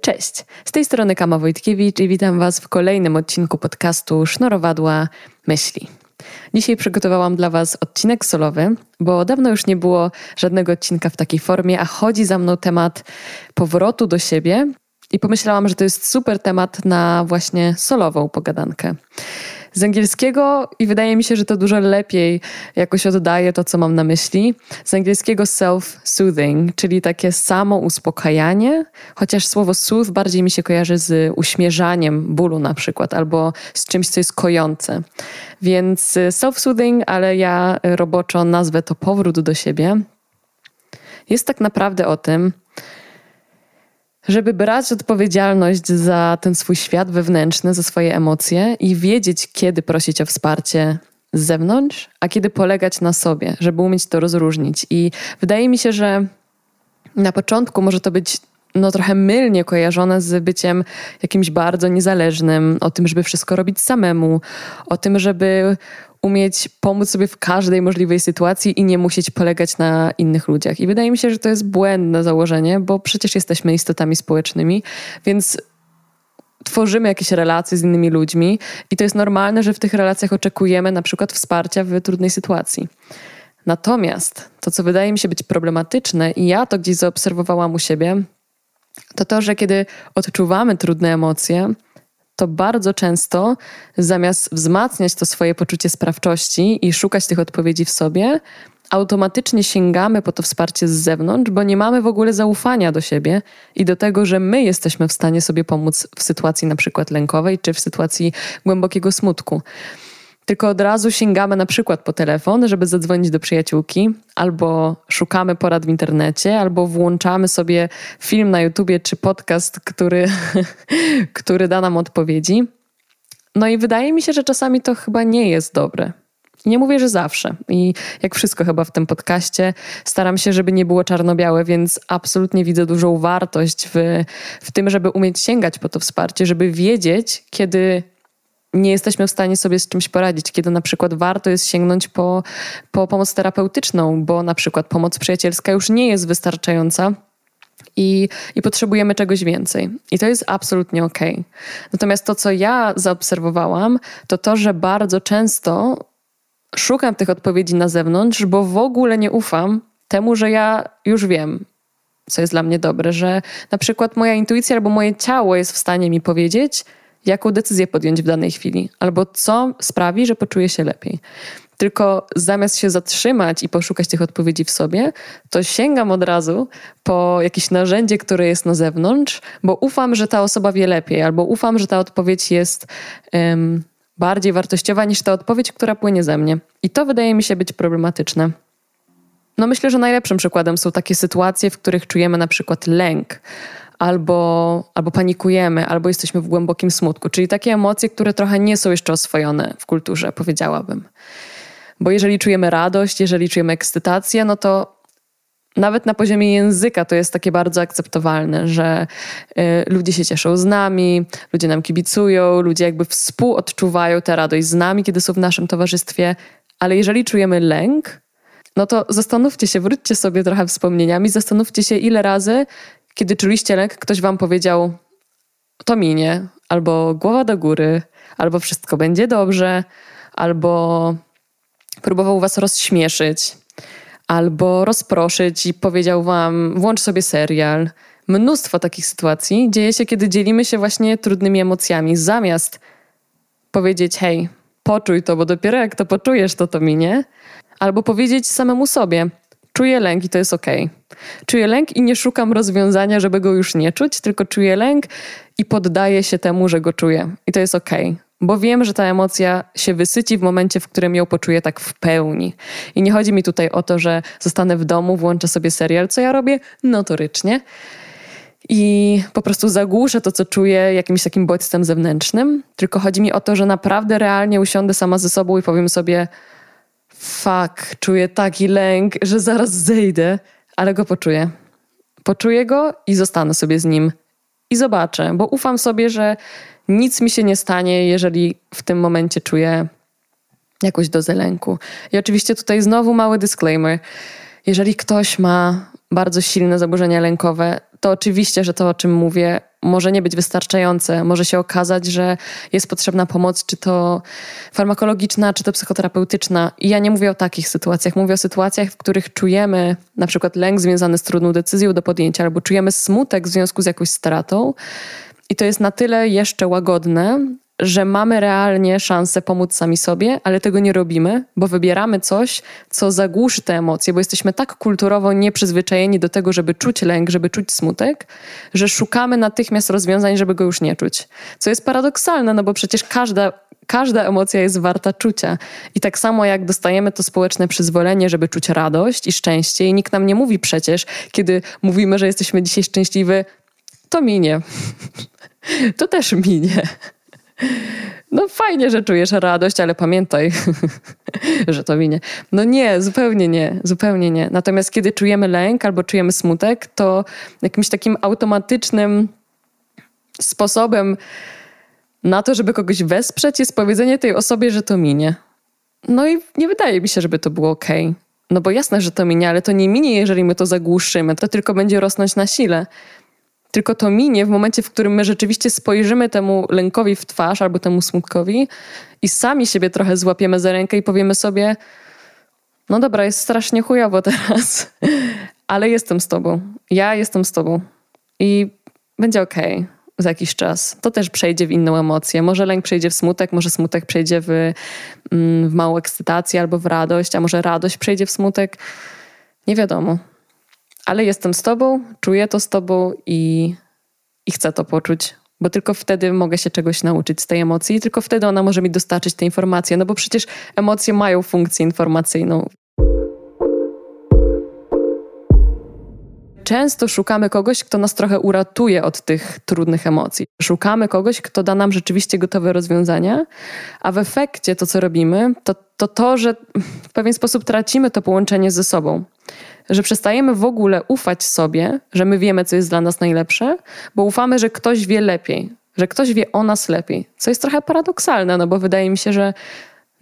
Cześć, z tej strony Kama Wojtkiewicz i witam Was w kolejnym odcinku podcastu Sznurowadła Myśli. Dzisiaj przygotowałam dla Was odcinek solowy, bo dawno już nie było żadnego odcinka w takiej formie, a chodzi za mną temat powrotu do siebie i pomyślałam, że to jest super temat na właśnie solową pogadankę z angielskiego i wydaje mi się, że to dużo lepiej jakoś oddaje to, co mam na myśli. Z angielskiego self-soothing, czyli takie samo uspokajanie, chociaż słowo soothe bardziej mi się kojarzy z uśmierzaniem bólu na przykład, albo z czymś, co jest kojące. Więc self-soothing, ale ja roboczo nazwę to powrót do siebie. Jest tak naprawdę o tym, żeby brać odpowiedzialność za ten swój świat wewnętrzny, za swoje emocje i wiedzieć, kiedy prosić o wsparcie z zewnątrz, a kiedy polegać na sobie, żeby umieć to rozróżnić. I wydaje mi się, że na początku może to być no, trochę mylnie kojarzone z byciem jakimś bardzo niezależnym, o tym, żeby wszystko robić samemu, o tym, żeby umieć pomóc sobie w każdej możliwej sytuacji i nie musieć polegać na innych ludziach. I wydaje mi się, że to jest błędne założenie, bo przecież jesteśmy istotami społecznymi, więc tworzymy jakieś relacje z innymi ludźmi i to jest normalne, że w tych relacjach oczekujemy na przykład wsparcia w trudnej sytuacji. Natomiast to, co wydaje mi się być problematyczne, i ja to gdzieś zaobserwowałam u siebie, to to, że kiedy odczuwamy trudne emocje, to bardzo często zamiast wzmacniać to swoje poczucie sprawczości i szukać tych odpowiedzi w sobie, automatycznie sięgamy po to wsparcie z zewnątrz, bo nie mamy w ogóle zaufania do siebie i do tego, że my jesteśmy w stanie sobie pomóc w sytuacji na przykład lękowej czy w sytuacji głębokiego smutku tylko od razu sięgamy na przykład po telefon, żeby zadzwonić do przyjaciółki, albo szukamy porad w internecie, albo włączamy sobie film na YouTubie czy podcast, który, który da nam odpowiedzi. No i wydaje mi się, że czasami to chyba nie jest dobre. Nie mówię, że zawsze. I jak wszystko chyba w tym podcaście, staram się, żeby nie było czarno-białe, więc absolutnie widzę dużą wartość w, w tym, żeby umieć sięgać po to wsparcie, żeby wiedzieć, kiedy nie jesteśmy w stanie sobie z czymś poradzić, kiedy na przykład warto jest sięgnąć po, po pomoc terapeutyczną, bo na przykład pomoc przyjacielska już nie jest wystarczająca. I, I potrzebujemy czegoś więcej. I to jest absolutnie ok. Natomiast to, co ja zaobserwowałam, to to, że bardzo często szukam tych odpowiedzi na zewnątrz, bo w ogóle nie ufam temu, że ja już wiem, co jest dla mnie dobre, że na przykład moja intuicja albo moje ciało jest w stanie mi powiedzieć, jaką decyzję podjąć w danej chwili, albo co sprawi, że poczuję się lepiej. Tylko zamiast się zatrzymać i poszukać tych odpowiedzi w sobie, to sięgam od razu po jakieś narzędzie, które jest na zewnątrz, bo ufam, że ta osoba wie lepiej, albo ufam, że ta odpowiedź jest um, bardziej wartościowa niż ta odpowiedź, która płynie ze mnie. I to wydaje mi się być problematyczne. No myślę, że najlepszym przykładem są takie sytuacje, w których czujemy na przykład lęk albo, albo panikujemy, albo jesteśmy w głębokim smutku. Czyli takie emocje, które trochę nie są jeszcze oswojone w kulturze, powiedziałabym. Bo jeżeli czujemy radość, jeżeli czujemy ekscytację, no to nawet na poziomie języka to jest takie bardzo akceptowalne, że y, ludzie się cieszą z nami, ludzie nam kibicują, ludzie jakby współodczuwają tę radość z nami, kiedy są w naszym towarzystwie. Ale jeżeli czujemy lęk, no to zastanówcie się, wróćcie sobie trochę wspomnieniami, zastanówcie się, ile razy kiedy czuliście lęk, ktoś wam powiedział, to minie, albo głowa do góry, albo wszystko będzie dobrze, albo próbował was rozśmieszyć, albo rozproszyć i powiedział wam, włącz sobie serial. Mnóstwo takich sytuacji dzieje się, kiedy dzielimy się właśnie trudnymi emocjami, zamiast powiedzieć, hej, poczuj to, bo dopiero jak to poczujesz, to to minie, albo powiedzieć samemu sobie, czuję lęk i to jest ok. Czuję lęk i nie szukam rozwiązania, żeby go już nie czuć, tylko czuję lęk i poddaję się temu, że go czuję. I to jest ok. Bo wiem, że ta emocja się wysyci w momencie, w którym ją poczuję tak w pełni. I nie chodzi mi tutaj o to, że zostanę w domu, włączę sobie serial, co ja robię notorycznie. I po prostu zagłuszę to, co czuję, jakimś takim bodźcem zewnętrznym. Tylko chodzi mi o to, że naprawdę realnie usiądę sama ze sobą i powiem sobie, fuck, czuję taki lęk, że zaraz zejdę, ale go poczuję. Poczuję go i zostanę sobie z nim. i zobaczę, bo ufam sobie, że nic mi się nie stanie, jeżeli w tym momencie czuję jakąś dozę lęku. I oczywiście tutaj znowu mały disclaimer. Jeżeli ktoś ma bardzo silne zaburzenia lękowe, to oczywiście, że to, o czym mówię, może nie być wystarczające. Może się okazać, że jest potrzebna pomoc, czy to farmakologiczna, czy to psychoterapeutyczna. I ja nie mówię o takich sytuacjach. Mówię o sytuacjach, w których czujemy na przykład lęk związany z trudną decyzją do podjęcia, albo czujemy smutek w związku z jakąś stratą. I to jest na tyle jeszcze łagodne, że mamy realnie szansę pomóc sami sobie, ale tego nie robimy, bo wybieramy coś, co zagłuszy te emocje, bo jesteśmy tak kulturowo nieprzyzwyczajeni do tego, żeby czuć lęk, żeby czuć smutek, że szukamy natychmiast rozwiązań, żeby go już nie czuć. Co jest paradoksalne, no bo przecież każda każda emocja jest warta czucia. I tak samo jak dostajemy to społeczne przyzwolenie, żeby czuć radość i szczęście, i nikt nam nie mówi przecież, kiedy mówimy, że jesteśmy dzisiaj szczęśliwi, to minie. to też minie. No fajnie, że czujesz radość, ale pamiętaj, że to minie. No nie, zupełnie nie, zupełnie nie. Natomiast kiedy czujemy lęk albo czujemy smutek, to jakimś takim automatycznym sposobem na to, żeby kogoś wesprzeć, jest powiedzenie tej osobie, że to minie. No i nie wydaje mi się, żeby to było ok. No bo jasne, że to minie, ale to nie minie, jeżeli my to zagłuszymy. To tylko będzie rosnąć na sile. Tylko to minie w momencie, w którym my rzeczywiście spojrzymy temu lękowi w twarz albo temu smutkowi i sami siebie trochę złapiemy za rękę i powiemy sobie: No dobra, jest strasznie chujowo teraz, ale jestem z tobą. Ja jestem z tobą. I będzie okej okay za jakiś czas. To też przejdzie w inną emocję. Może lęk przejdzie w smutek, może smutek przejdzie w, mm, w małą ekscytację albo w radość, a może radość przejdzie w smutek. Nie wiadomo ale jestem z tobą, czuję to z tobą i, i chcę to poczuć. Bo tylko wtedy mogę się czegoś nauczyć z tej emocji, i tylko wtedy ona może mi dostarczyć te informacje. No bo przecież emocje mają funkcję informacyjną. Często szukamy kogoś, kto nas trochę uratuje od tych trudnych emocji. Szukamy kogoś, kto da nam rzeczywiście gotowe rozwiązania, a w efekcie to, co robimy, to to, to że w pewien sposób tracimy to połączenie ze sobą że przestajemy w ogóle ufać sobie, że my wiemy, co jest dla nas najlepsze, bo ufamy, że ktoś wie lepiej, że ktoś wie o nas lepiej. Co jest trochę paradoksalne, no bo wydaje mi się, że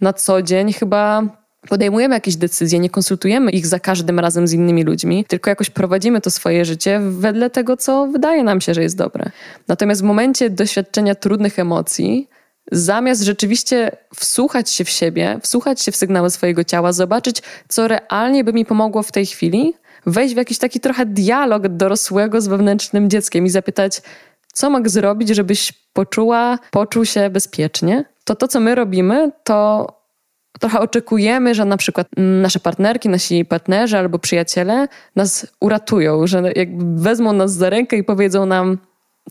na co dzień chyba podejmujemy jakieś decyzje, nie konsultujemy ich za każdym razem z innymi ludźmi, tylko jakoś prowadzimy to swoje życie wedle tego, co wydaje nam się, że jest dobre. Natomiast w momencie doświadczenia trudnych emocji, zamiast rzeczywiście wsłuchać się w siebie, wsłuchać się w sygnały swojego ciała, zobaczyć, co realnie by mi pomogło w tej chwili, wejść w jakiś taki trochę dialog dorosłego z wewnętrznym dzieckiem i zapytać, co mogę zrobić, żebyś poczuła, poczuł się bezpiecznie, to to, co my robimy, to trochę oczekujemy, że na przykład nasze partnerki, nasi partnerzy albo przyjaciele nas uratują, że jakby wezmą nas za rękę i powiedzą nam,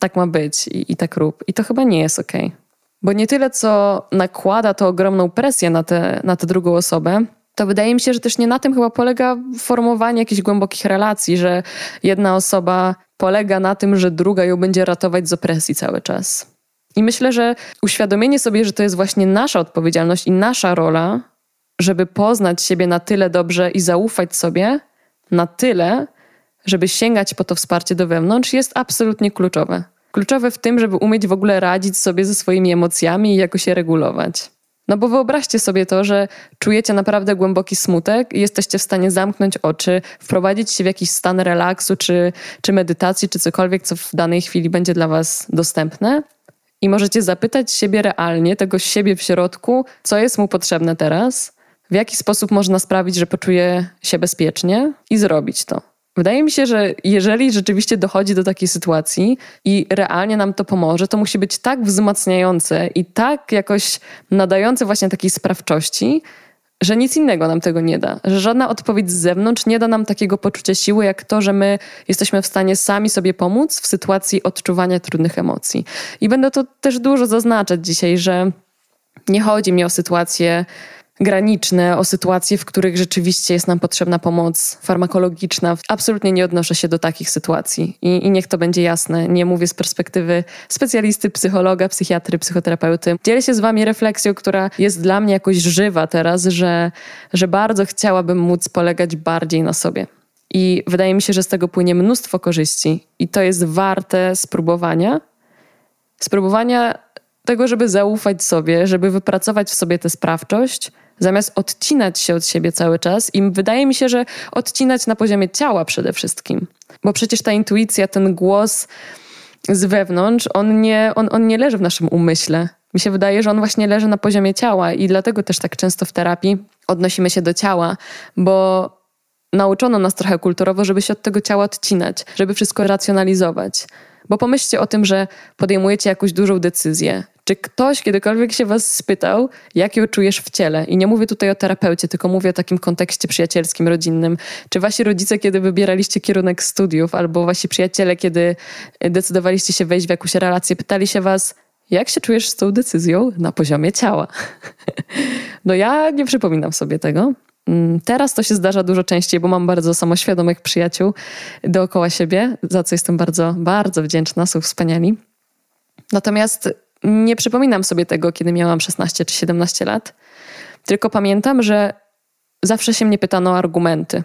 tak ma być i, i tak rób. I to chyba nie jest okej. Okay. Bo nie tyle, co nakłada to ogromną presję na tę na tę drugą osobę, to wydaje mi się, że też nie na tym chyba polega formowanie jakichś głębokich relacji, że jedna osoba polega na tym, że druga ją będzie ratować z opresji cały czas. I myślę, że uświadomienie sobie, że to jest właśnie nasza odpowiedzialność i nasza rola, żeby poznać siebie na tyle dobrze i zaufać sobie na tyle, żeby sięgać po to wsparcie do wewnątrz, jest absolutnie kluczowe kluczowe w tym, żeby umieć w ogóle radzić sobie ze swoimi emocjami i jakoś je regulować. No bo wyobraźcie sobie to, że czujecie naprawdę głęboki smutek i jesteście w stanie zamknąć oczy, wprowadzić się w jakiś stan relaksu, czy, czy medytacji, czy cokolwiek, co w danej chwili będzie dla Was dostępne. I możecie zapytać siebie realnie, tego siebie w środku, co jest mu potrzebne teraz, w jaki sposób można sprawić, że poczuje się bezpiecznie i zrobić to. Wydaje mi się, że jeżeli rzeczywiście dochodzi do takiej sytuacji i realnie nam to pomoże, to musi być tak wzmacniające i tak jakoś nadające właśnie takiej sprawczości, że nic innego nam tego nie da. Że żadna odpowiedź z zewnątrz nie da nam takiego poczucia siły, jak to, że my jesteśmy w stanie sami sobie pomóc w sytuacji odczuwania trudnych emocji. I będę to też dużo zaznaczać dzisiaj, że nie chodzi mi o sytuację graniczne, o sytuacje, w których rzeczywiście jest nam potrzebna pomoc farmakologiczna. Absolutnie nie odnoszę się do takich sytuacji i, i niech to będzie jasne. Nie mówię z perspektywy specjalisty, psychologa, psychiatry, psychoterapeuty. Dzielę się z wami refleksją, która jest dla mnie jakoś żywa teraz, że, że bardzo chciałabym móc polegać bardziej na sobie. I wydaje mi się, że z tego płynie mnóstwo korzyści, i to jest warte spróbowania. Spróbowania tego, żeby zaufać sobie, żeby wypracować w sobie tę sprawczość, zamiast odcinać się od siebie cały czas. I wydaje mi się, że odcinać na poziomie ciała przede wszystkim. Bo przecież ta intuicja, ten głos z wewnątrz, on nie, on, on nie leży w naszym umyśle. Mi się wydaje, że on właśnie leży na poziomie ciała i dlatego też tak często w terapii odnosimy się do ciała, bo nauczono nas trochę kulturowo, żeby się od tego ciała odcinać, żeby wszystko racjonalizować. Bo pomyślcie o tym, że podejmujecie jakąś dużą decyzję. Czy ktoś kiedykolwiek się was spytał, jak ją czujesz w ciele? I nie mówię tutaj o terapeucie, tylko mówię o takim kontekście przyjacielskim, rodzinnym. Czy wasi rodzice, kiedy wybieraliście kierunek studiów, albo wasi przyjaciele, kiedy decydowaliście się wejść w jakąś relację, pytali się was, jak się czujesz z tą decyzją na poziomie ciała? No ja nie przypominam sobie tego. Mm, teraz to się zdarza dużo częściej, bo mam bardzo samoświadomych przyjaciół dookoła siebie, za co jestem bardzo, bardzo wdzięczna, są wspaniali. Natomiast nie przypominam sobie tego, kiedy miałam 16 czy 17 lat, tylko pamiętam, że zawsze się mnie pytano o argumenty.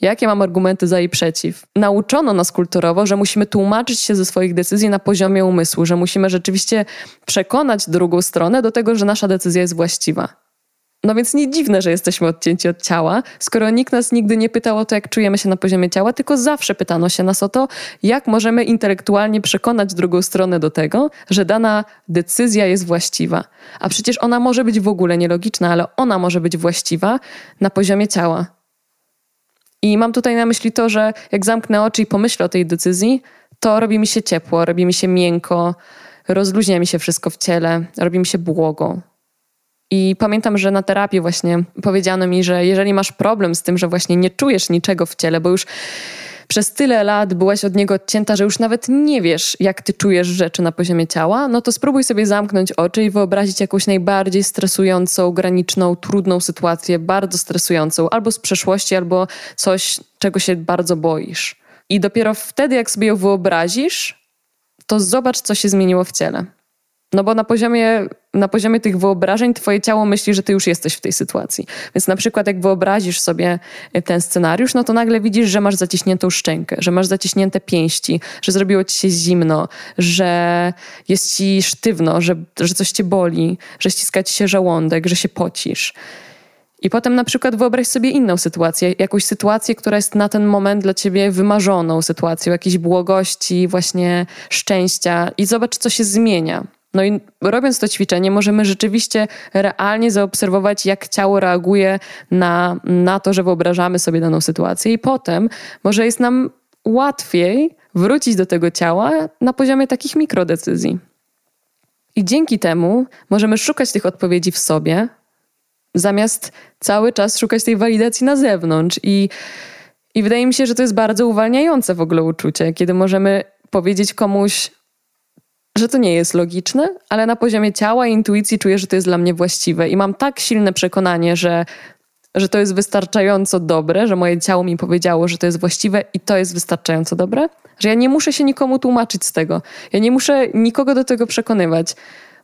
Jakie mam argumenty za i przeciw? Nauczono nas kulturowo, że musimy tłumaczyć się ze swoich decyzji na poziomie umysłu, że musimy rzeczywiście przekonać drugą stronę do tego, że nasza decyzja jest właściwa. No więc nie dziwne, że jesteśmy odcięci od ciała, skoro nikt nas nigdy nie pytał o to, jak czujemy się na poziomie ciała, tylko zawsze pytano się nas o to, jak możemy intelektualnie przekonać drugą stronę do tego, że dana decyzja jest właściwa. A przecież ona może być w ogóle nielogiczna, ale ona może być właściwa na poziomie ciała. I mam tutaj na myśli to, że jak zamknę oczy i pomyślę o tej decyzji, to robi mi się ciepło, robi mi się miękko, rozluźnia mi się wszystko w ciele, robi mi się błogo. I pamiętam, że na terapii właśnie powiedziano mi, że jeżeli masz problem z tym, że właśnie nie czujesz niczego w ciele, bo już przez tyle lat byłaś od niego odcięta, że już nawet nie wiesz, jak ty czujesz rzeczy na poziomie ciała, no to spróbuj sobie zamknąć oczy i wyobrazić jakąś najbardziej stresującą, graniczną, trudną sytuację, bardzo stresującą, albo z przeszłości, albo coś, czego się bardzo boisz. I dopiero wtedy, jak sobie ją wyobrazisz, to zobacz, co się zmieniło w ciele. No bo na poziomie, na poziomie tych wyobrażeń twoje ciało myśli, że ty już jesteś w tej sytuacji. Więc na przykład jak wyobrazisz sobie ten scenariusz, no to nagle widzisz, że masz zaciśniętą szczękę, że masz zaciśnięte pięści, że zrobiło ci się zimno, że jest ci sztywno, że, że coś cię boli, że ściska ci się żołądek, że się pocisz. I potem na przykład wyobraź sobie inną sytuację, jakąś sytuację, która jest na ten moment dla ciebie wymarzoną sytuacją, jakiejś błogości, właśnie szczęścia i zobacz, co się zmienia. No i robiąc to ćwiczenie, możemy rzeczywiście realnie zaobserwować, jak ciało reaguje na, na to, że wyobrażamy sobie daną sytuację, i potem może jest nam łatwiej wrócić do tego ciała na poziomie takich mikrodecyzji. I dzięki temu możemy szukać tych odpowiedzi w sobie, zamiast cały czas szukać tej walidacji na zewnątrz. I, i wydaje mi się, że to jest bardzo uwalniające w ogóle uczucie, kiedy możemy powiedzieć komuś, że to nie jest logiczne, ale na poziomie ciała i intuicji czuję, że to jest dla mnie właściwe. I mam tak silne przekonanie, że, że to jest wystarczająco dobre, że moje ciało mi powiedziało, że to jest właściwe i to jest wystarczająco dobre, że ja nie muszę się nikomu tłumaczyć z tego. Ja nie muszę nikogo do tego przekonywać,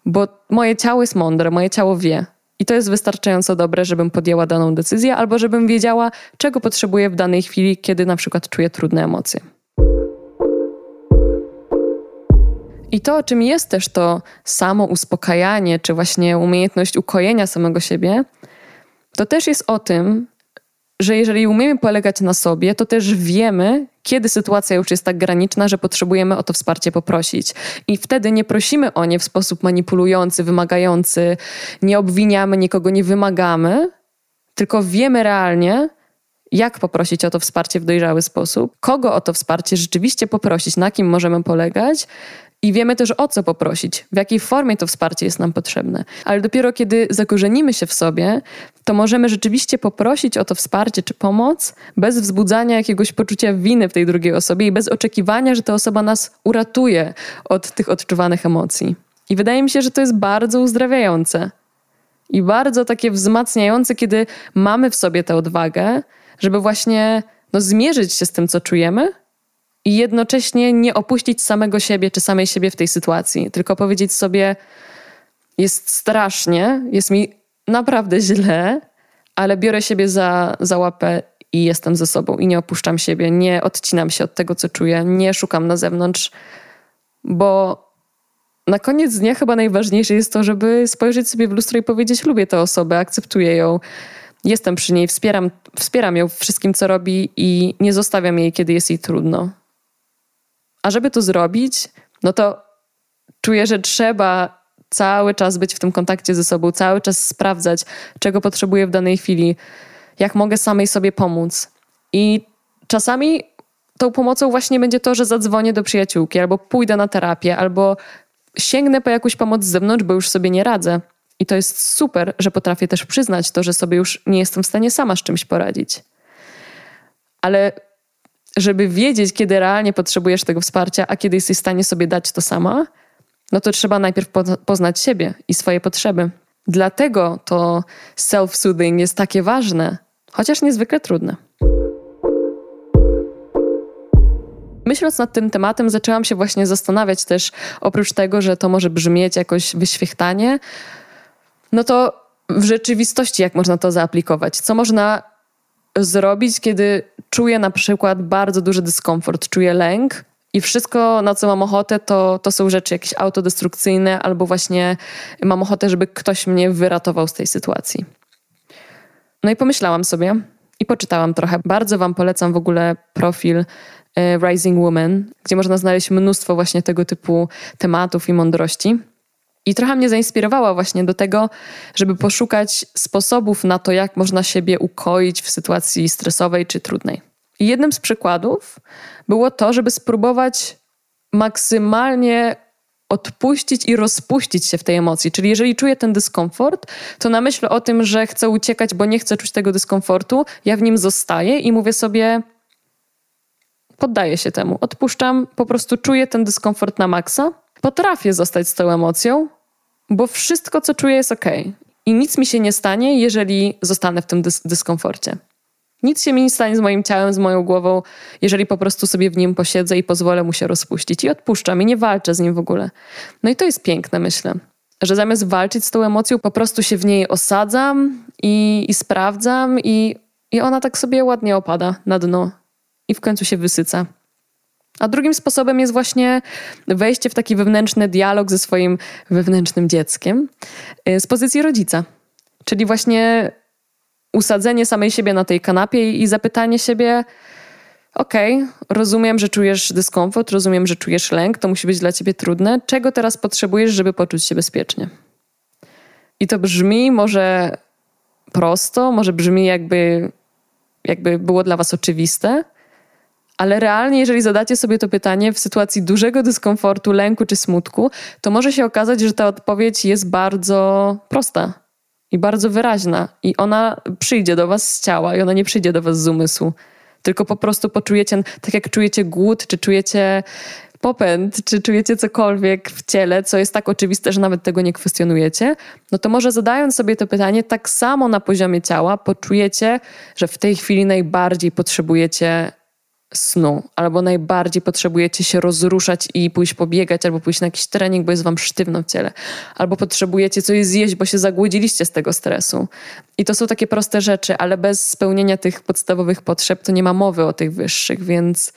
bo moje ciało jest mądre, moje ciało wie. I to jest wystarczająco dobre, żebym podjęła daną decyzję, albo żebym wiedziała, czego potrzebuję w danej chwili, kiedy na przykład czuję trudne emocje. I to, czym jest też to samo uspokajanie, czy właśnie umiejętność ukojenia samego siebie, to też jest o tym, że jeżeli umiemy polegać na sobie, to też wiemy, kiedy sytuacja już jest tak graniczna, że potrzebujemy o to wsparcie poprosić. I wtedy nie prosimy o nie w sposób manipulujący, wymagający, nie obwiniamy nikogo, nie wymagamy, tylko wiemy realnie, jak poprosić o to wsparcie w dojrzały sposób, kogo o to wsparcie rzeczywiście poprosić, na kim możemy polegać, i wiemy też o co poprosić, w jakiej formie to wsparcie jest nam potrzebne. Ale dopiero kiedy zakorzenimy się w sobie, to możemy rzeczywiście poprosić o to wsparcie czy pomoc bez wzbudzania jakiegoś poczucia winy w tej drugiej osobie i bez oczekiwania, że ta osoba nas uratuje od tych odczuwanych emocji. I wydaje mi się, że to jest bardzo uzdrawiające i bardzo takie wzmacniające, kiedy mamy w sobie tę odwagę, żeby właśnie no, zmierzyć się z tym, co czujemy i jednocześnie nie opuścić samego siebie czy samej siebie w tej sytuacji, tylko powiedzieć sobie: Jest strasznie, jest mi naprawdę źle, ale biorę siebie za, za łapę i jestem ze sobą i nie opuszczam siebie, nie odcinam się od tego, co czuję, nie szukam na zewnątrz, bo na koniec dnia chyba najważniejsze jest to, żeby spojrzeć sobie w lustro i powiedzieć: Lubię tę osobę, akceptuję ją, jestem przy niej, wspieram, wspieram ją w wszystkim, co robi i nie zostawiam jej, kiedy jest jej trudno. A żeby to zrobić, no to czuję, że trzeba cały czas być w tym kontakcie ze sobą, cały czas sprawdzać, czego potrzebuję w danej chwili, jak mogę samej sobie pomóc. I czasami tą pomocą właśnie będzie to, że zadzwonię do przyjaciółki, albo pójdę na terapię, albo sięgnę po jakąś pomoc z zewnątrz, bo już sobie nie radzę. I to jest super, że potrafię też przyznać to, że sobie już nie jestem w stanie sama z czymś poradzić. Ale żeby wiedzieć, kiedy realnie potrzebujesz tego wsparcia, a kiedy jesteś w stanie sobie dać to sama, no to trzeba najpierw poznać siebie i swoje potrzeby. Dlatego to self-soothing jest takie ważne, chociaż niezwykle trudne. Myśląc nad tym tematem, zaczęłam się właśnie zastanawiać też, oprócz tego, że to może brzmieć jakoś wyświechtanie, no to w rzeczywistości jak można to zaaplikować? Co można zrobić, kiedy czuję na przykład bardzo duży dyskomfort, czuję lęk i wszystko, na co mam ochotę, to, to są rzeczy jakieś autodestrukcyjne, albo właśnie mam ochotę, żeby ktoś mnie wyratował z tej sytuacji. No i pomyślałam sobie i poczytałam trochę. Bardzo Wam polecam w ogóle profil e, Rising Woman, gdzie można znaleźć mnóstwo właśnie tego typu tematów i mądrości. I trochę mnie zainspirowała właśnie do tego, żeby poszukać sposobów na to, jak można siebie ukoić w sytuacji stresowej czy trudnej. I jednym z przykładów było to, żeby spróbować maksymalnie odpuścić i rozpuścić się w tej emocji. Czyli jeżeli czuję ten dyskomfort, to na myśl o tym, że chcę uciekać, bo nie chcę czuć tego dyskomfortu, ja w nim zostaję i mówię sobie, poddaję się temu, odpuszczam, po prostu czuję ten dyskomfort na maksa. Potrafię zostać z tą emocją, bo wszystko, co czuję, jest ok. I nic mi się nie stanie, jeżeli zostanę w tym dys dyskomforcie. Nic się mi nie stanie z moim ciałem, z moją głową, jeżeli po prostu sobie w nim posiedzę i pozwolę mu się rozpuścić. I odpuszczam i nie walczę z nim w ogóle. No i to jest piękne, myślę. Że zamiast walczyć z tą emocją, po prostu się w niej osadzam i, i sprawdzam, i, i ona tak sobie ładnie opada na dno i w końcu się wysyca. A drugim sposobem jest właśnie wejście w taki wewnętrzny dialog ze swoim wewnętrznym dzieckiem y, z pozycji rodzica. Czyli właśnie usadzenie samej siebie na tej kanapie i zapytanie siebie: Okej, okay, rozumiem, że czujesz dyskomfort, rozumiem, że czujesz lęk, to musi być dla ciebie trudne. Czego teraz potrzebujesz, żeby poczuć się bezpiecznie? I to brzmi może prosto, może brzmi jakby, jakby było dla was oczywiste, ale realnie, jeżeli zadacie sobie to pytanie w sytuacji dużego dyskomfortu, lęku czy smutku, to może się okazać, że ta odpowiedź jest bardzo prosta i bardzo wyraźna. I ona przyjdzie do was z ciała i ona nie przyjdzie do was z umysłu. Tylko po prostu poczujecie, tak jak czujecie głód, czy czujecie popęd, czy czujecie cokolwiek w ciele, co jest tak oczywiste, że nawet tego nie kwestionujecie, no to może zadając sobie to pytanie, tak samo na poziomie ciała poczujecie, że w tej chwili najbardziej potrzebujecie snu, albo najbardziej potrzebujecie się rozruszać i pójść pobiegać, albo pójść na jakiś trening, bo jest wam sztywno w ciele, albo potrzebujecie coś zjeść, bo się zagłodziliście z tego stresu. I to są takie proste rzeczy, ale bez spełnienia tych podstawowych potrzeb to nie ma mowy o tych wyższych, więc.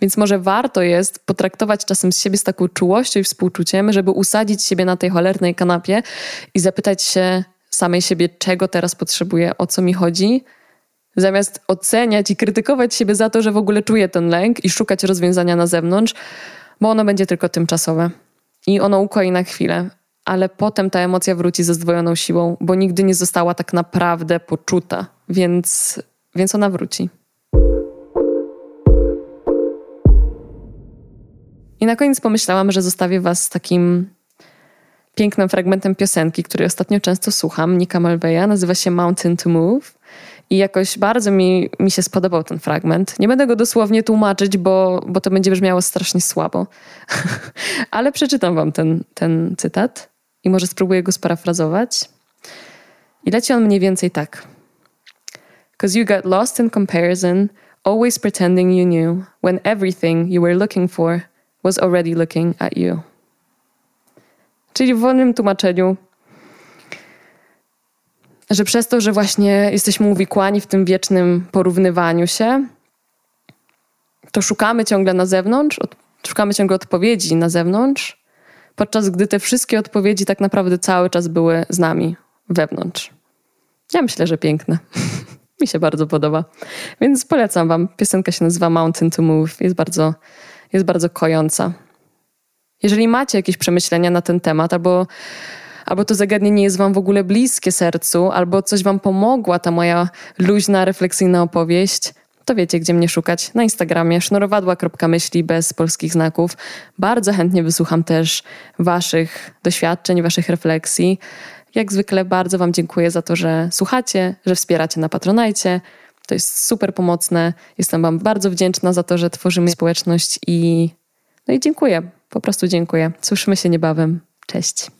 Więc może warto jest potraktować czasem z siebie z taką czułością i współczuciem, żeby usadzić siebie na tej cholernej kanapie i zapytać się samej siebie, czego teraz potrzebuję, o co mi chodzi, Zamiast oceniać i krytykować siebie za to, że w ogóle czuję ten lęk i szukać rozwiązania na zewnątrz, bo ono będzie tylko tymczasowe. I ono ukoi na chwilę, ale potem ta emocja wróci ze zdwojoną siłą, bo nigdy nie została tak naprawdę poczuta, więc, więc ona wróci. I na koniec pomyślałam, że zostawię Was z takim pięknym fragmentem piosenki, który ostatnio często słucham, Nika Malveya, nazywa się Mountain to Move. I jakoś bardzo mi, mi się spodobał ten fragment. Nie będę go dosłownie tłumaczyć, bo, bo to będzie brzmiało strasznie słabo. Ale przeczytam wam ten, ten cytat i może spróbuję go sparafrazować. I leci on mniej więcej tak. Because you got lost in comparison, always pretending you knew, when everything you were looking for was already looking at you. Czyli w wolnym tłumaczeniu że przez to, że właśnie jesteśmy uwikłani w tym wiecznym porównywaniu się, to szukamy ciągle na zewnątrz, od, szukamy ciągle odpowiedzi na zewnątrz, podczas gdy te wszystkie odpowiedzi tak naprawdę cały czas były z nami wewnątrz. Ja myślę, że piękne. Mi się bardzo podoba. Więc polecam wam. Piosenka się nazywa Mountain to Move. Jest bardzo, jest bardzo kojąca. Jeżeli macie jakieś przemyślenia na ten temat, albo, albo to zagadnienie jest wam w ogóle bliskie sercu, albo coś wam pomogła ta moja luźna, refleksyjna opowieść, to wiecie, gdzie mnie szukać. Na Instagramie sznurowadła.myśli bez polskich znaków. Bardzo chętnie wysłucham też waszych doświadczeń, waszych refleksji. Jak zwykle bardzo wam dziękuję za to, że słuchacie, że wspieracie na Patronajcie. To jest super pomocne. Jestem wam bardzo wdzięczna za to, że tworzymy społeczność i no i dziękuję. Po prostu dziękuję. Słyszymy się niebawem. Cześć.